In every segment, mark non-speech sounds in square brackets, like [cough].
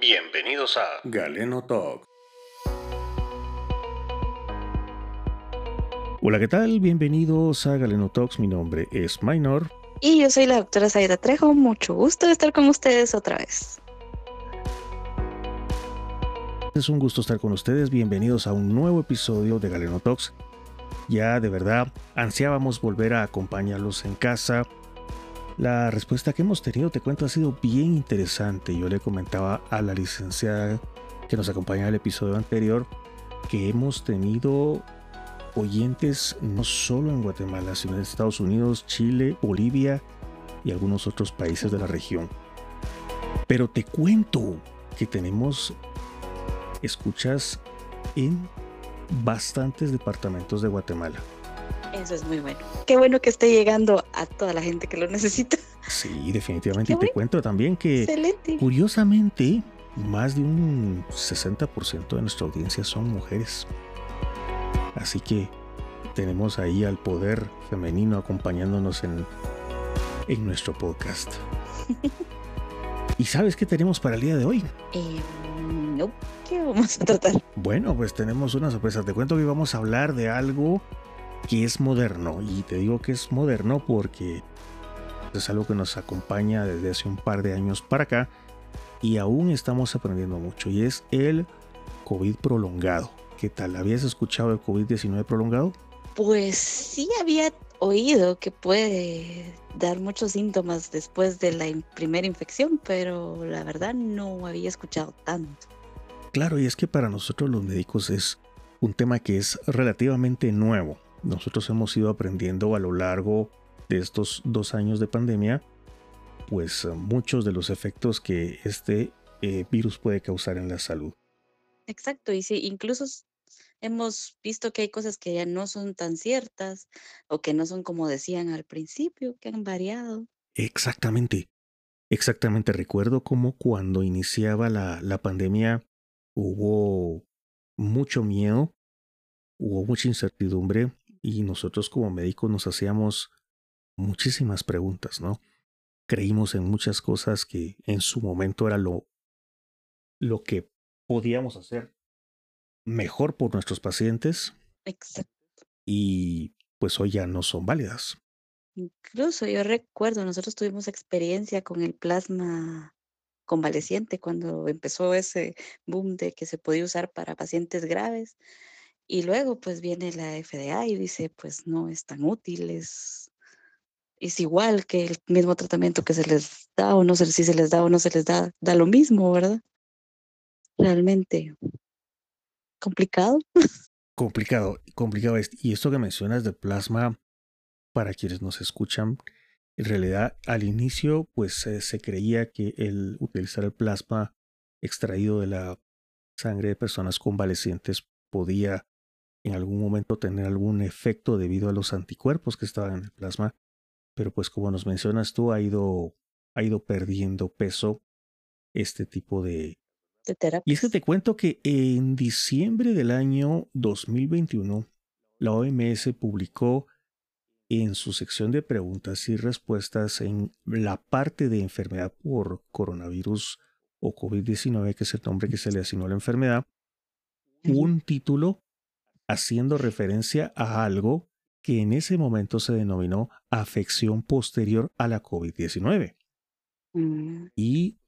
Bienvenidos a Galeno Talk. Hola, ¿qué tal? Bienvenidos a Galeno Talks. Mi nombre es Minor. Y yo soy la doctora Zaida Trejo. Mucho gusto de estar con ustedes otra vez. Es un gusto estar con ustedes. Bienvenidos a un nuevo episodio de Galeno Talks. Ya de verdad ansiábamos volver a acompañarlos en casa la respuesta que hemos tenido, te cuento, ha sido bien interesante. Yo le comentaba a la licenciada que nos acompaña en el episodio anterior que hemos tenido oyentes no solo en Guatemala, sino en Estados Unidos, Chile, Bolivia y algunos otros países de la región. Pero te cuento que tenemos escuchas en bastantes departamentos de Guatemala. Eso es muy bueno. Qué bueno que esté llegando a toda la gente que lo necesita. Sí, definitivamente. y te cuento también que, curiosamente, más de un 60% de nuestra audiencia son mujeres. Así que tenemos ahí al poder femenino acompañándonos en, en nuestro podcast. [laughs] ¿Y sabes qué tenemos para el día de hoy? Eh, no, ¿qué vamos a tratar? Bueno, pues tenemos una sorpresa. Te cuento que vamos a hablar de algo que es moderno. Y te digo que es moderno porque es algo que nos acompaña desde hace un par de años para acá y aún estamos aprendiendo mucho. Y es el COVID prolongado. ¿Qué tal? ¿Habías escuchado el COVID-19 prolongado? Pues sí había oído que puede dar muchos síntomas después de la primera infección, pero la verdad no había escuchado tanto. Claro, y es que para nosotros los médicos es un tema que es relativamente nuevo nosotros hemos ido aprendiendo a lo largo de estos dos años de pandemia, pues eh, muchos de los efectos que este eh, virus puede causar en la salud. Exacto, y sí, incluso hemos visto que hay cosas que ya no son tan ciertas o que no son como decían al principio, que han variado. Exactamente, exactamente. Recuerdo como cuando iniciaba la, la pandemia hubo mucho miedo, hubo mucha incertidumbre y nosotros como médicos nos hacíamos muchísimas preguntas, ¿no? Creímos en muchas cosas que en su momento era lo, lo que podíamos hacer mejor por nuestros pacientes. Exacto. Y pues hoy ya no son válidas. Incluso yo recuerdo, nosotros tuvimos experiencia con el plasma convaleciente cuando empezó ese boom de que se podía usar para pacientes graves. Y luego pues viene la FDA y dice, pues no es tan útil, es, igual que el mismo tratamiento que se les da o no sé si se les da o no se les da, da lo mismo, ¿verdad? Realmente complicado. Complicado, complicado. Y esto que mencionas de plasma, para quienes nos escuchan, en realidad al inicio pues se creía que el utilizar el plasma extraído de la sangre de personas convalecientes podía en algún momento tener algún efecto debido a los anticuerpos que estaban en el plasma, pero pues como nos mencionas tú, ha ido, ha ido perdiendo peso este tipo de, de terapia. Y es que te cuento que en diciembre del año 2021, la OMS publicó en su sección de preguntas y respuestas en la parte de enfermedad por coronavirus o COVID-19, que es el nombre que se le asignó a la enfermedad, un título haciendo referencia a algo que en ese momento se denominó afección posterior a la COVID-19. Mm. Y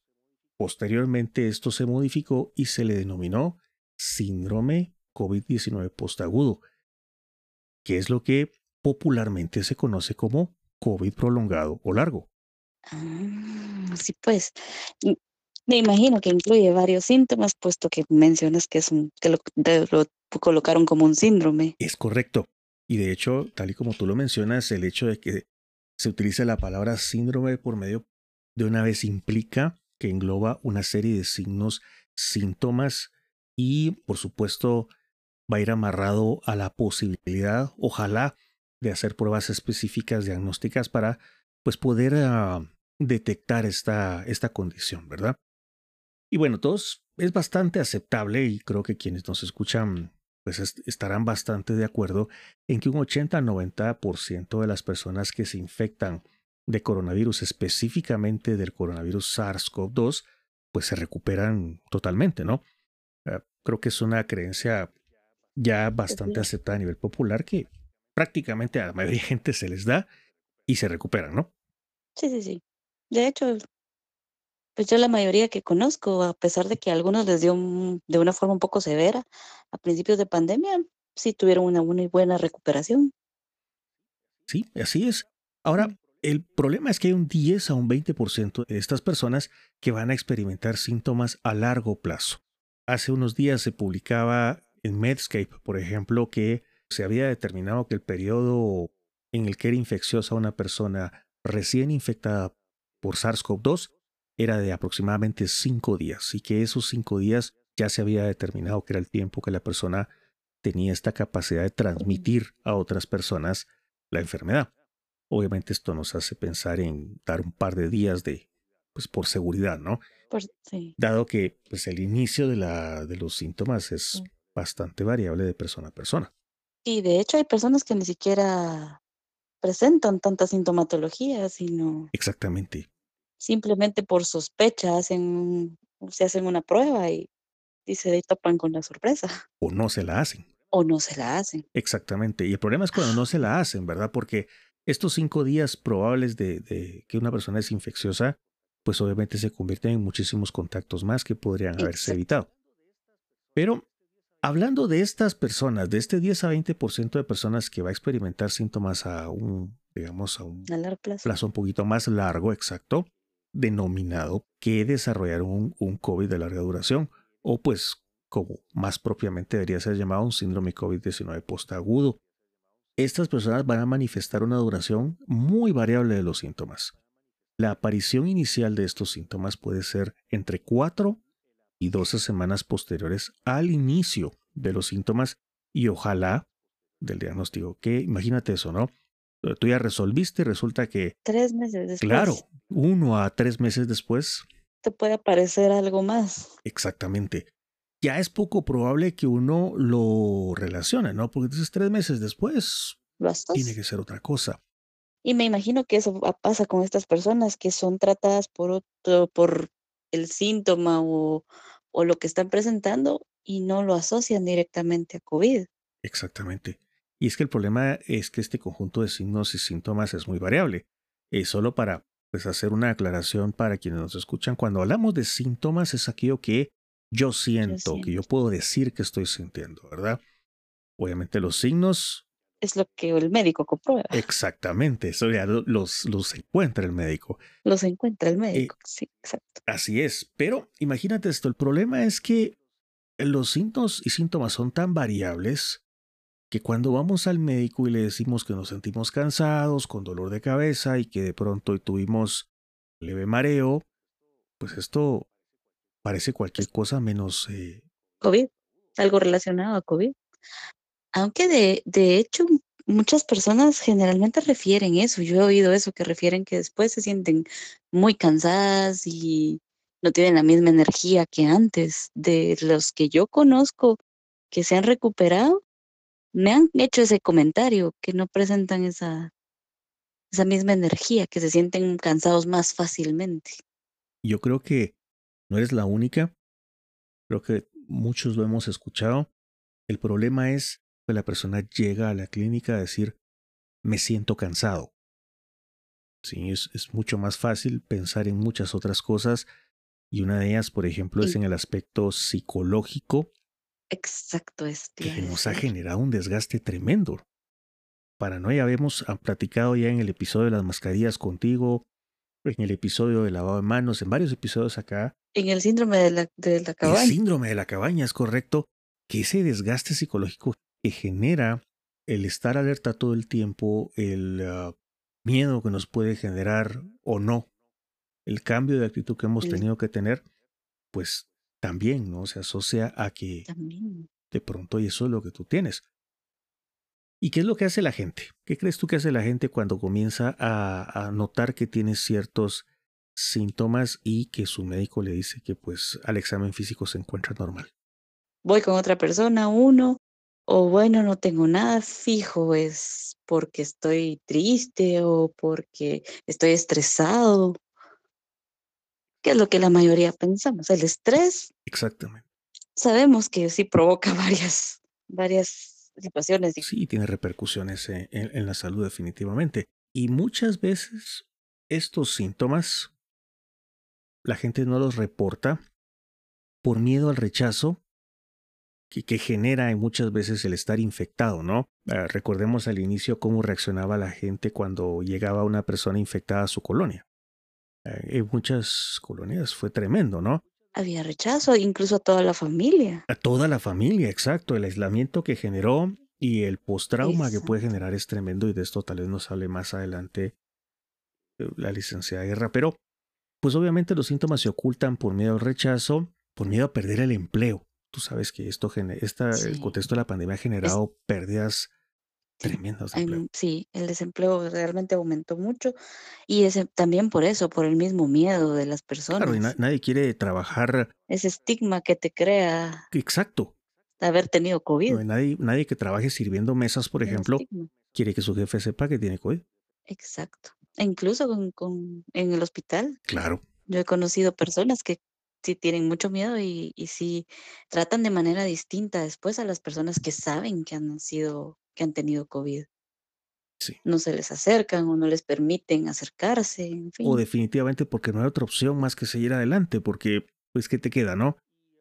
posteriormente esto se modificó y se le denominó síndrome COVID-19 postagudo, que es lo que popularmente se conoce como COVID prolongado o largo. Ah, sí, pues me imagino que incluye varios síntomas, puesto que mencionas que es un, que lo, colocaron como un síndrome. Es correcto. Y de hecho, tal y como tú lo mencionas, el hecho de que se utilice la palabra síndrome por medio de una vez implica que engloba una serie de signos, síntomas y, por supuesto, va a ir amarrado a la posibilidad, ojalá, de hacer pruebas específicas diagnósticas para pues poder ah, detectar esta, esta condición, ¿verdad? Y bueno, todos es bastante aceptable y creo que quienes nos escuchan pues estarán bastante de acuerdo en que un 80-90% de las personas que se infectan de coronavirus, específicamente del coronavirus SARS-CoV-2, pues se recuperan totalmente, ¿no? Ah, creo que es una creencia ya bastante aceptada a nivel popular que prácticamente a la mayoría de gente se les da y se recuperan, ¿no? Sí, sí, sí. De hecho, pues yo la mayoría que conozco, a pesar de que a algunos les dio de una forma un poco severa a principios de pandemia, sí tuvieron una buena recuperación. Sí, así es. Ahora, el problema es que hay un 10 a un 20% de estas personas que van a experimentar síntomas a largo plazo. Hace unos días se publicaba en Medscape, por ejemplo, que se había determinado que el periodo en el que era infecciosa una persona recién infectada por SARS-CoV-2 era de aproximadamente cinco días y que esos cinco días ya se había determinado que era el tiempo que la persona tenía esta capacidad de transmitir a otras personas la enfermedad. Obviamente esto nos hace pensar en dar un par de días de, pues por seguridad, ¿no? Dado que pues el inicio de, la, de los síntomas es bastante variable de persona a persona. Y de hecho hay personas que ni siquiera presentan tanta sintomatología, sino... Exactamente. Simplemente por sospecha hacen, se hacen una prueba y, se topan con la sorpresa. [laughs] O no se la hacen. O no se la hacen. Exactamente. Y el problema es cuando no se la hacen, ¿verdad? Porque estos cinco días probables de, de que una persona es infecciosa, pues obviamente se convierten en muchísimos contactos más que podrían haberse evitado. Pero Hablando de estas personas, de este 10 a 20% de personas que va a experimentar síntomas a un, digamos, a un plazo. un poquito más largo, exacto, denominado que desarrollaron un, COVID de larga duración, o pues, como más propiamente debería ser llamado, un síndrome COVID-19 postagudo. Estas personas van a manifestar una duración muy variable de los síntomas. La aparición inicial de estos síntomas puede ser entre 4 y 12 semanas posteriores al inicio de los síntomas y ojalá del diagnóstico. Que imagínate eso, ¿no? Tú ya resolviste, resulta que... Tres meses después. Claro, uno a tres meses después. Te puede aparecer algo más. Exactamente. Ya es poco probable que uno lo relacione, ¿no? Porque entonces tres meses después tiene que ser otra cosa. Y me imagino que eso pasa con estas personas que son tratadas por otro, por el síntoma o o lo que están presentando y no lo asocian directamente a COVID. Exactamente. Y es que el problema es que este conjunto de signos y síntomas es muy variable. Y solo para pues, hacer una aclaración para quienes nos escuchan, cuando hablamos de síntomas es aquello que yo siento, que yo puedo decir que estoy sintiendo, ¿verdad? Obviamente los signos... Es lo que el médico comprueba. Exactamente, eso ya los, los encuentra el médico. Los encuentra el médico, sí, exacto. Así es, pero imagínate esto, el problema es que los síntomas y síntomas son tan variables que cuando vamos al médico y le decimos que nos sentimos cansados, con dolor de cabeza y que de pronto tuvimos leve mareo, pues esto parece cualquier cosa menos... Eh, COVID, algo relacionado a COVID. Aunque de, de hecho muchas personas generalmente refieren eso, yo he oído eso, que refieren que después se sienten muy cansadas y no tienen la misma energía que antes. De los que yo conozco que se han recuperado, me han hecho ese comentario, que no presentan esa, esa misma energía, que se sienten cansados más fácilmente. Yo creo que no eres la única, creo que muchos lo hemos escuchado. El problema es que la persona llega a la clínica a decir, me siento cansado. Sí, es, es mucho más fácil pensar en muchas otras cosas y una de ellas, por ejemplo, es en el aspecto psicológico. Exacto, es que nos ha generado un desgaste tremendo. Paranoia habíamos platicado ya en el episodio de las mascarillas contigo, en el episodio de lavado de manos, en varios episodios acá. En el síndrome de la, de la cabaña. El síndrome de la cabaña, es correcto. Que ese desgaste psicológico que genera el estar alerta todo el tiempo, el ah, miedo que nos puede generar o no el cambio de actitud que hemos tenido que tener, pues también, ¿no? Se asocia a que de pronto y eso es lo que tú tienes. ¿Y qué es lo que hace la gente? ¿Qué crees tú que hace la gente cuando comienza a, a notar que tiene ciertos síntomas y que su médico le dice que pues al examen físico se encuentra normal? Voy con otra persona, uno, o bueno, no tengo nada fijo, es porque estoy triste o porque estoy estresado que es lo que la mayoría pensamos. El estrés. Exactamente. Sabemos que sí provoca [laughs] varias, varias situaciones. Sí, tiene repercusiones en, en la salud definitivamente. Y muchas veces estos síntomas la gente no los reporta por miedo al rechazo que, que genera muchas veces el estar infectado, ¿no? Ah, recordemos al inicio cómo reaccionaba la gente cuando llegaba una persona infectada a su colonia. Ah, en muchas colonias fue tremendo, ¿no? Había rechazo incluso a toda la familia. A toda la familia, exacto. El aislamiento que generó y el postrauma que puede generar es tremendo y de esto tal vez nos hable más adelante eh, la licenciada Guerra. Pero, pues obviamente los síntomas se ocultan por miedo al rechazo, por miedo a perder el empleo. Tú sabes que esto esta, el contexto de la pandemia ha generado pérdidas tremendas. sí, el desempleo realmente aumentó mucho y ese, también por eso, por el mismo miedo de las personas. Claro, nadie quiere trabajar. Ese estigma que te crea. Exacto. Haber tenido COVID. nadie, nadie que trabaje sirviendo mesas, por ejemplo, quiere que su jefe sepa que tiene COVID. Exacto. E incluso con, con, en el hospital. Claro. Yo he conocido personas que sí tienen mucho miedo y, y sí tratan de manera distinta después a las personas que saben que han sido, que han tenido COVID. Sí. No se les acercan o no les permiten acercarse, en fin. O definitivamente porque no hay otra opción más que seguir adelante, porque pues ¿qué te queda, no?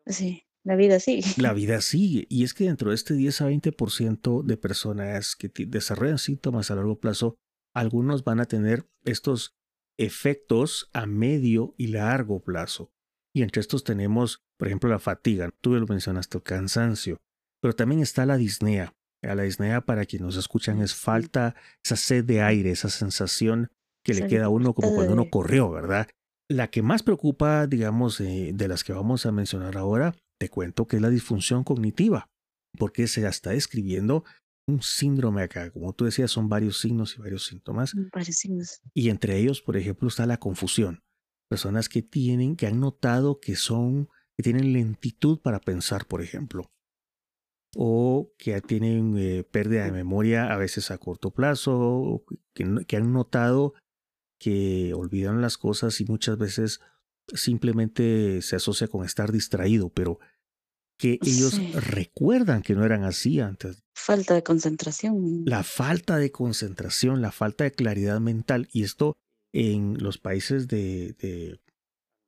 Sí, la vida sigue. La [laughs] vida sigue. Y es que dentro de este 10 a 20% de personas que desarrollan síntomas a largo plazo, algunos van a tener estos efectos a medio y largo plazo. Y entre estos tenemos, por ejemplo, la fatiga, tú lo mencionaste, el cansancio, pero también está la disnea. La disnea, para quienes nos escuchan, es falta, esa sed de aire, esa sensación que le queda a uno como cuando uno corrió, ¿verdad? La que más preocupa, digamos, de las que vamos a mencionar ahora, te cuento que es la disfunción cognitiva, porque se está describiendo un síndrome acá. Como tú decías, son varios signos y varios síntomas. Varios signos. Y entre ellos, por ejemplo, está la confusión personas que tienen, que han notado que son, que tienen lentitud para pensar, por ejemplo, o que tienen eh, pérdida de memoria a veces a corto plazo, o que, que han notado que olvidan las cosas y muchas veces simplemente se asocia con estar distraído, pero que ellos recuerdan que no eran así antes. Falta de concentración. La falta de concentración, la falta de claridad mental, y esto en los países de,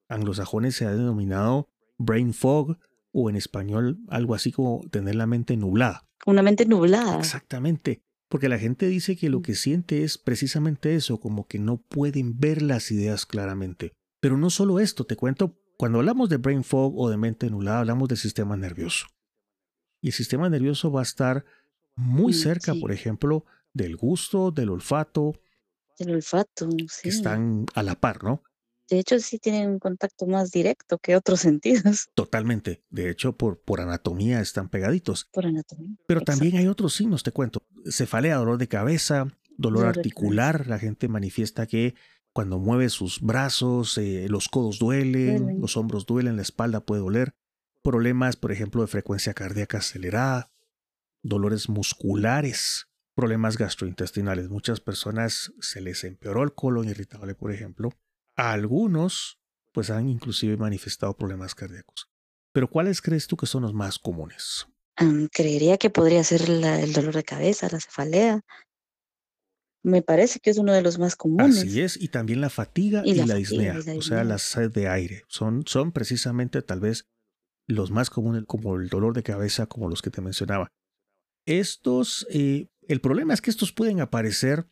anglosajones se ha denominado brain fog o en español algo así como tener la mente nublada. Una mente nublada. Exactamente. Porque la gente dice que lo mm. que siente es precisamente eso, como que no pueden ver las ideas claramente. Pero no solo esto, te cuento, cuando hablamos de brain fog o de mente nublada, hablamos del sistema nervioso. Y el sistema nervioso va a estar muy mm, cerca, por ejemplo, del gusto, del olfato, el olfato, sí. Que están a la par, ¿no? De hecho, sí tienen un contacto más directo que otros [laughs] sentidos. Totalmente. De hecho, por, por anatomía están pegaditos. Por anatomía. Pero también hay otros signos, te cuento. Cefalea, dolor de cabeza, dolor, articular. La gente manifiesta que cuando mueve sus brazos, eh, los codos duelen, los hombros duelen, la espalda puede doler. Problemas, por ejemplo, de frecuencia cardíaca acelerada, dolores musculares, problemas gastrointestinales. Muchas personas se les empeoró el colon irritable, por ejemplo. A algunos, pues han inclusive manifestado problemas cardíacos. Pero ¿cuáles crees tú que son los más comunes? creería que podría ser el dolor de cabeza, la cefalea. Me parece que es uno de los más comunes. Así es, y también la fatiga y, la, disnea, o sea, la sed de aire. Son, son precisamente tal vez los más comunes, como el dolor de cabeza, como los que te mencionaba. Estos eh, el problema es que estos pueden aparecer,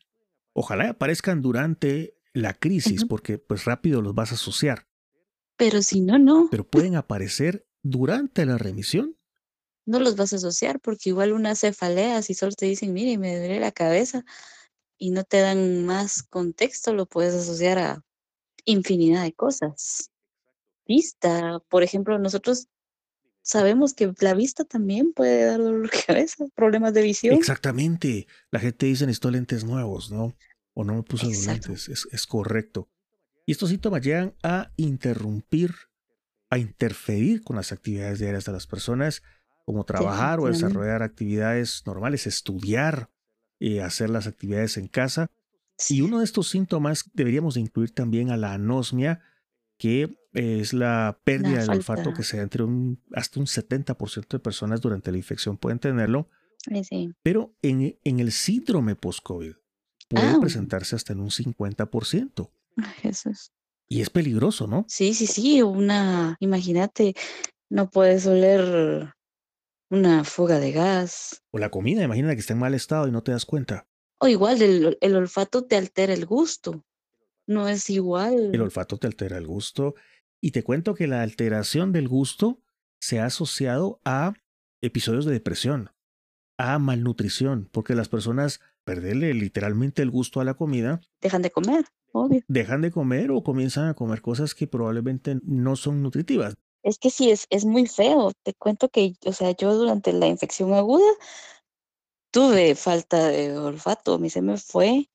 ojalá aparezcan durante la crisis, porque pues rápido los vas a asociar. Pero si no, no. Pero pueden aparecer durante la remisión. No los vas a asociar porque igual una cefalea, si solo te dicen, mire, me duele la cabeza y no te dan más contexto, lo puedes asociar a infinidad de cosas. Vista, por ejemplo, nosotros sabemos que la vista también puede dar dolor de cabeza, problemas de visión. Exactamente. La gente dice necesito lentes nuevos, ¿no? O no me puse los lentes. Es, correcto. Y estos síntomas llegan a interrumpir, a interferir con las actividades diarias de las personas, como trabajar o desarrollar actividades normales, estudiar, y eh, hacer las actividades en casa. Y uno de estos síntomas deberíamos incluir también a la anosmia, que es la pérdida La del olfato que se da entre un, hasta un 70% de personas durante la infección pueden tenerlo, Sí, sí. pero en, en el síndrome post-COVID puede Ah. presentarse hasta en un 50%. Ay, Jesús. Y es peligroso, ¿no? Sí, sí, sí, una, imagínate, no puedes oler una fuga de gas. O la comida, imagina que está en mal estado y no te das cuenta. O igual el, el olfato te altera el gusto. No es igual. El olfato te altera el gusto. Y te cuento que la alteración del gusto se ha asociado a episodios de depresión, a malnutrición, porque las personas perderle literalmente el gusto a la comida, Dejan de comer, obvio. dejan de comer o comienzan a comer cosas que probablemente no son nutritivas. Es que sí, es, es muy feo. Te cuento que, o sea, yo durante la infección aguda tuve falta de olfato, a mí se me fue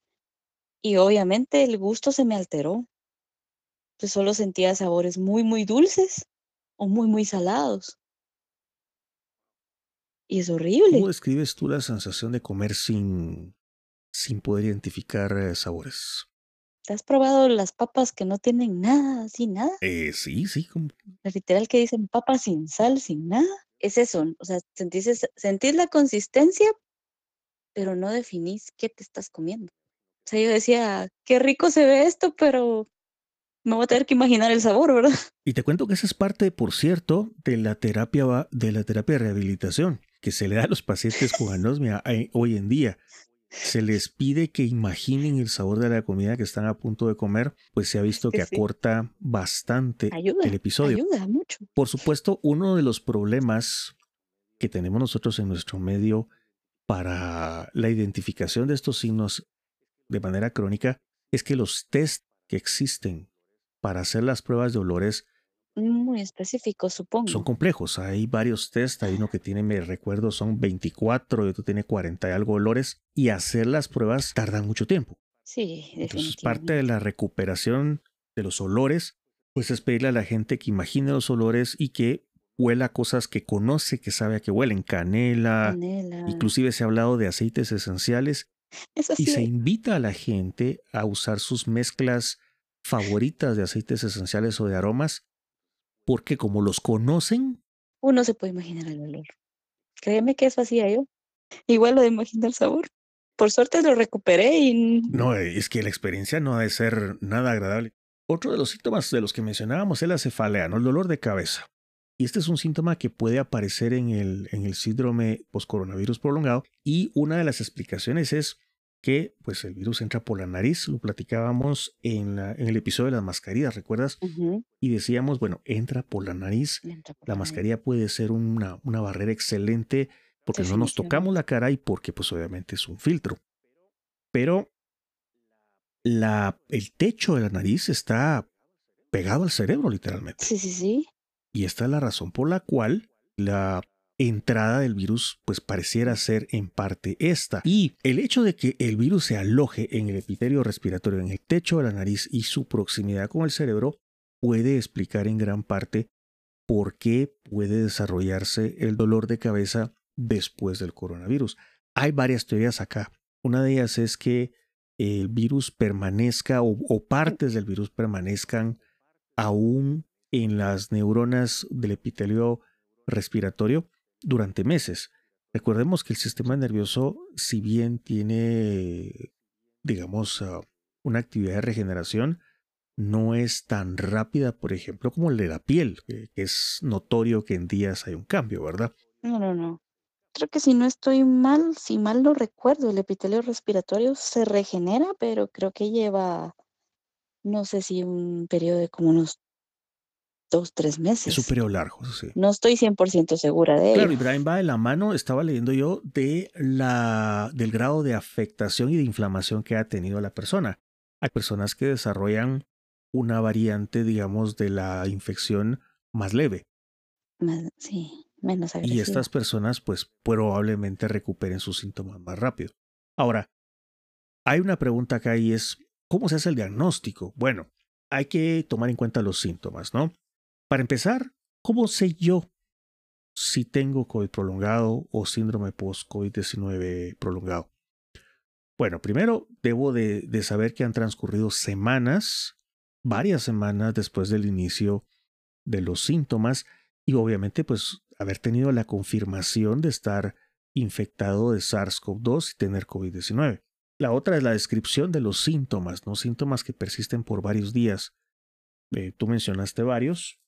y obviamente el gusto se me alteró. Yo solo sentía sabores muy, muy dulces o muy, muy salados. Y es horrible. ¿Cómo describes tú la sensación de comer sin, sin poder identificar eh, sabores? ¿Te has probado las papas que no tienen nada, así nada? Eh, sí, sí, como- Literal que dicen papas sin sal, sin nada. Es eso, o sea, sentís, sentís la consistencia, pero no definís qué te estás comiendo. O sea, yo decía, qué rico se ve esto, pero me voy a tener que imaginar el sabor, ¿verdad? Y te cuento que esa es parte, por cierto, de la terapia de la terapia de rehabilitación que se le da a los pacientes con anosmia hoy en día. Se les pide que imaginen el sabor de la comida que están a punto de comer, pues se ha visto que sí. acorta bastante Ayuda, el episodio. ayuda mucho. Por supuesto, uno de los problemas que tenemos nosotros en nuestro medio para la identificación de estos signos de manera crónica es que los test que existen para hacer las pruebas de olores Muy específico, supongo. son complejos. Hay varios test, hay uno que tiene, me recuerdo, son 24 y otro tiene 40 y algo olores y hacer las pruebas tardan mucho tiempo. sí, Entonces, parte definitivamente. de la recuperación de los olores, pues es pedirle a la gente que imagine los olores y que huela cosas que conoce, que sabe a que huelen, canela, Canela. inclusive se ha hablado de aceites esenciales Eso y sí, se hay. invita a la gente a usar sus mezclas favoritas de aceites esenciales o de aromas, porque como los conocen, uno se puede imaginar el olor. Créeme que eso hacía yo. Igual lo de imaginar el sabor. Por suerte lo recuperé y no, es que la experiencia no ha de ser nada agradable. Otro de los síntomas de los que mencionábamos es la cefalea, ¿no? el dolor de cabeza. Y este es un síntoma que puede aparecer en el, en el síndrome post-coronavirus prolongado. Y una de las explicaciones es que pues, el virus entra por la nariz. Lo platicábamos en, la- en el episodio de las mascarillas, ¿recuerdas? Y decíamos, bueno, entra por la nariz. por La mascarilla puede ser una, una barrera excelente porque no nos tocamos la cara y porque pues obviamente es un filtro. Pero la, el techo de la nariz está pegado al cerebro literalmente. Sí, sí, sí. Y esta es la razón por la cual la entrada del virus pues pareciera ser en parte esta. Y el hecho de que el virus se aloje en el epitelio respiratorio, en el techo de la nariz y su proximidad con el cerebro puede explicar en gran parte por qué puede desarrollarse el dolor de cabeza después del coronavirus. Hay varias teorías acá. Una de ellas es que el virus permanezca o, o partes del virus permanezcan aún en las neuronas del epitelio respiratorio durante meses. Recordemos que el sistema nervioso, si bien tiene, digamos, uh, una actividad de regeneración, no es tan rápida, por ejemplo, como el de la piel, que es notorio que en días hay un cambio, ¿verdad? No, no, no. Creo que si no estoy mal, si mal no recuerdo, el epitelio respiratorio se regenera, pero creo que lleva, no sé si un periodo de como unos dos, tres Es un meses. periodo largo, sí. No estoy 100% segura de Claro, ello. Ibrahim va de la mano, estaba leyendo yo, de la, del grado de afectación y de inflamación que ha tenido la persona. Hay personas que desarrollan una variante, digamos, de la infección más leve. Más- sí, menos Y agresiva. estas personas, pues, probablemente recuperen sus síntomas más rápido. Ahora, hay una pregunta acá y es, ¿cómo se hace el diagnóstico? Bueno, hay que tomar en cuenta los síntomas, ¿no? Para empezar, ¿cómo sé yo si tengo COVID prolongado o síndrome post-COVID-19 prolongado? Bueno, primero debo de, saber que han transcurrido semanas varias semanas después del inicio de los síntomas y obviamente pues haber tenido la confirmación de estar infectado de SARS-CoV-2 y tener COVID-19. La otra es la descripción de los síntomas, ¿no? Síntomas que persisten por varios días. Eh, tú mencionaste varios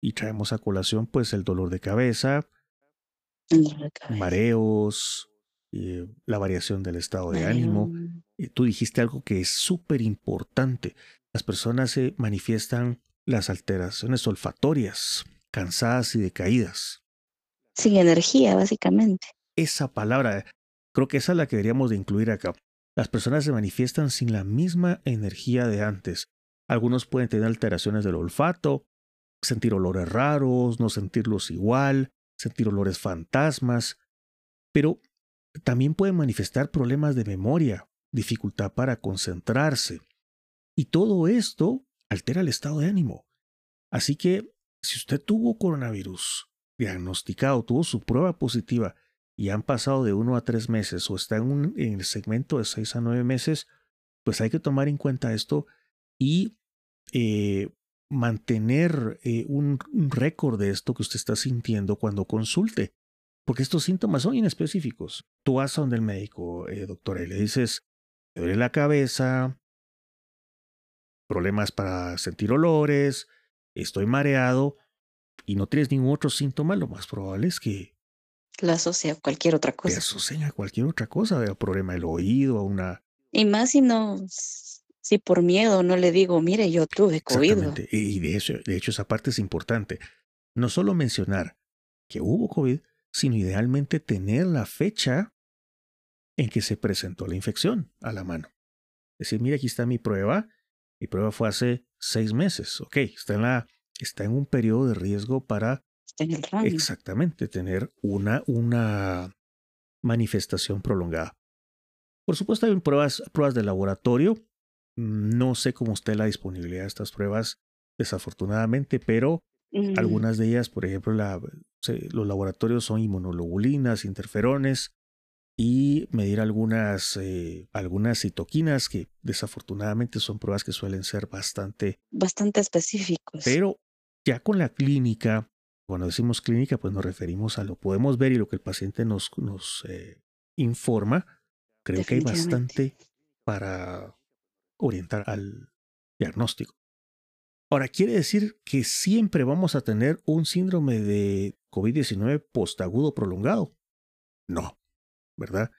y traemos a colación pues el dolor de cabeza, mareos, eh, la variación del estado de ánimo. Eh, tú dijiste algo que es súper importante. Las personas se manifiestan las alteraciones olfatorias, cansadas y decaídas. Sin energía, básicamente. Esa palabra, creo que esa es la que deberíamos de incluir acá. Las personas se manifiestan sin la misma energía de antes. Algunos pueden tener alteraciones del olfato, sentir olores raros, no sentirlos igual, sentir olores fantasmas, pero también pueden manifestar problemas de memoria, dificultad para concentrarse. Y todo esto altera el estado de ánimo. Así que si usted tuvo coronavirus diagnosticado, tuvo su prueba positiva y han pasado de uno a tres meses o está en, el segmento de seis a nueve meses, pues hay que tomar en cuenta esto y eh, mantener eh, un, récord de esto que usted está sintiendo cuando consulte. Porque estos síntomas son inespecíficos. Tú vas a donde el médico, eh, doctora, y le dices, me duele la cabeza, problemas para sentir olores, estoy mareado y no tienes ningún otro síntoma, lo más probable es que la asocia a cualquier otra cosa. Te asocian a cualquier otra cosa, a problema del oído, a una... Y más si no, si por miedo no le digo, mire, yo tuve COVID. Exactamente. Y de hecho, de hecho esa parte es importante. No solo mencionar que hubo COVID, sino idealmente tener la fecha en que se presentó la infección a la mano. Es decir, mire, aquí está mi prueba. Mi prueba fue hace seis meses. Ok, está en, la, está en un periodo de riesgo para exactamente tener una, una manifestación prolongada. Por supuesto, hay pruebas, pruebas de laboratorio. No sé cómo esté la disponibilidad de estas pruebas, desafortunadamente, pero mm. algunas de ellas, por ejemplo, la, los laboratorios son inmunoglobulinas, interferones y medir algunas, eh, algunas citoquinas que desafortunadamente son pruebas que suelen ser bastante... Bastante específicos. Pero ya con la clínica, cuando decimos clínica, pues nos referimos a lo podemos ver y lo que el paciente nos, nos eh, informa. Creo que hay bastante para orientar al diagnóstico. Ahora, quiere decir que siempre vamos a tener un síndrome de COVID-19 postagudo prolongado. No, ¿verdad?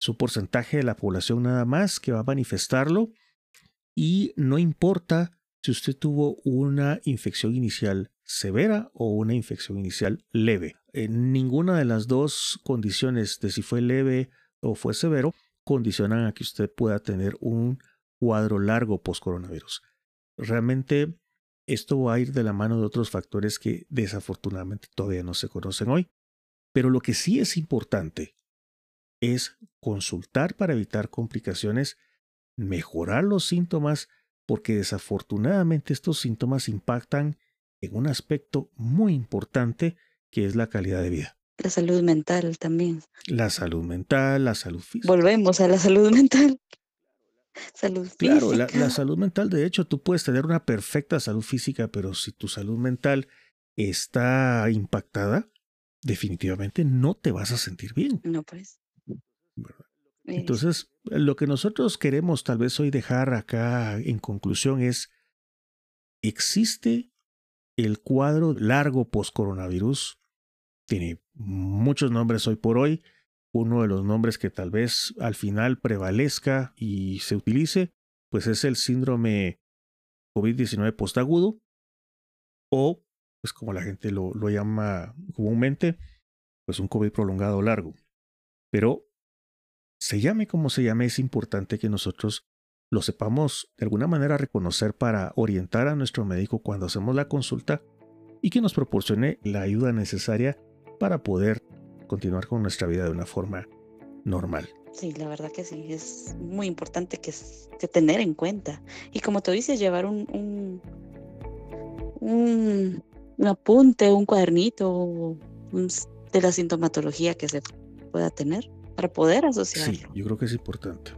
Es un porcentaje de la población nada más que va a manifestarlo y no importa si usted tuvo una infección inicial severa o una infección inicial leve. En ninguna de las dos condiciones de si fue leve o fue severo condicionan a que usted pueda tener un cuadro largo post-coronavirus. Realmente esto va a ir de la mano de otros factores que desafortunadamente todavía no se conocen hoy. Pero lo que sí es importante es consultar para evitar complicaciones, mejorar los síntomas, porque desafortunadamente estos síntomas impactan en un aspecto muy importante que es la calidad de vida. La salud mental también. La salud mental, la salud física. Volvemos a la salud mental. Salud claro, la, salud mental, de hecho, tú puedes tener una perfecta salud física, pero si tu salud mental está impactada, definitivamente no te vas a sentir bien. No, pues. Entonces, lo que nosotros queremos tal vez hoy dejar acá en conclusión es, existe el cuadro largo post-coronavirus, tiene muchos nombres hoy por hoy, uno de los nombres que tal vez al final prevalezca y se utilice, pues es el síndrome COVID-19 postagudo o, pues como la gente lo, llama comúnmente, pues un COVID prolongado largo. Pero se llame como se llame, es importante que nosotros lo sepamos de alguna manera reconocer para orientar a nuestro médico cuando hacemos la consulta y que nos proporcione la ayuda necesaria para poder continuar con nuestra vida de una forma normal. Sí, la verdad que sí, es muy importante que, tener en cuenta. Y como tú dices, llevar un, un, un, apunte, un cuadernito de la sintomatología que se pueda tener para poder asociarlo. Sí, yo creo que es importante.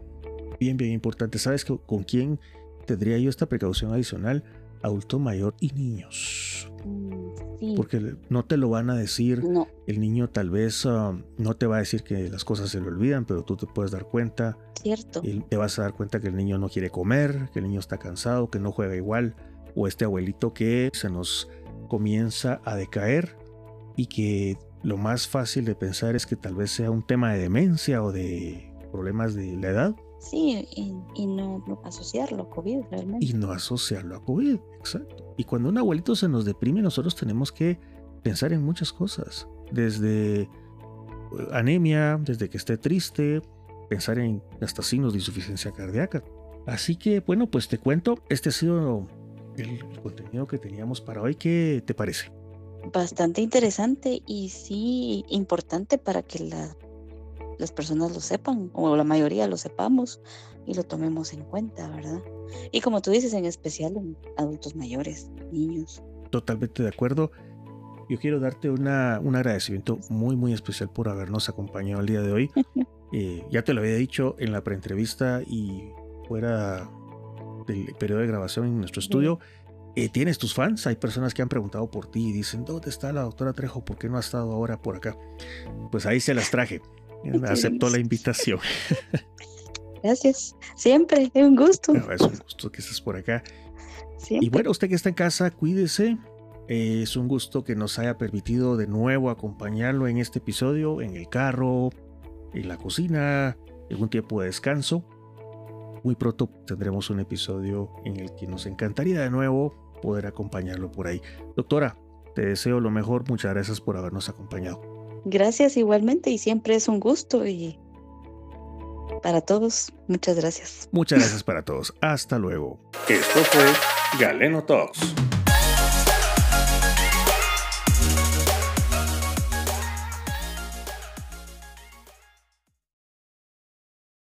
Bien, bien importante. ¿Sabes con quién tendría yo esta precaución adicional, adulto mayor y niños. Mm, Porque no te lo van a decir. No. El niño tal vez um, no te va a decir que las cosas se le olvidan, pero tú te puedes dar cuenta. Cierto. Y te vas a dar cuenta que el niño no quiere comer, que el niño está cansado, que no juega igual. O este abuelito que se nos comienza a decaer y que lo más fácil de pensar es que tal vez sea un tema de demencia o de problemas de la edad. Sí, y, y no, no, asociarlo a COVID realmente. Y no asociarlo a COVID, exacto. Y cuando un abuelito se nos deprime, nosotros tenemos que pensar en muchas cosas. Desde eh, anemia, desde que esté triste, pensar en hasta signos de insuficiencia cardíaca. Así que, bueno, pues te cuento, este ha sido el contenido que teníamos para hoy. ¿Qué te parece? Bastante interesante y sí importante para que la, las personas lo sepan, o la mayoría lo sepamos y lo tomemos en cuenta, ¿verdad? Y como tú dices, en especial en adultos mayores, niños. Totalmente de acuerdo. Yo quiero darte una, un agradecimiento muy, muy especial por habernos acompañado el día de hoy. [laughs] eh, ya te lo había dicho en la preentrevista y fuera del periodo de grabación en nuestro estudio. Eh, ¿Tienes tus fans? Hay personas que han preguntado por ti y dicen, ¿dónde está la doctora Trejo? ¿Por qué no ha estado ahora por acá? Pues ahí se las traje. [laughs] Aceptó la invitación. [laughs] Gracias. Siempre, es un gusto. Es un gusto que estés por acá. Siempre. Y bueno, usted que está en casa, cuídese. Eh, es un gusto que nos haya permitido de nuevo acompañarlo en este episodio, en el carro, en la cocina, en un tiempo de descanso. Muy pronto tendremos un episodio en el que nos encantaría de nuevo poder acompañarlo por ahí. Doctora, te deseo lo mejor. Muchas gracias por habernos acompañado. Gracias igualmente y siempre es un gusto y para todos, muchas gracias. Muchas gracias para todos. Hasta luego. Esto fue Galeno Talks.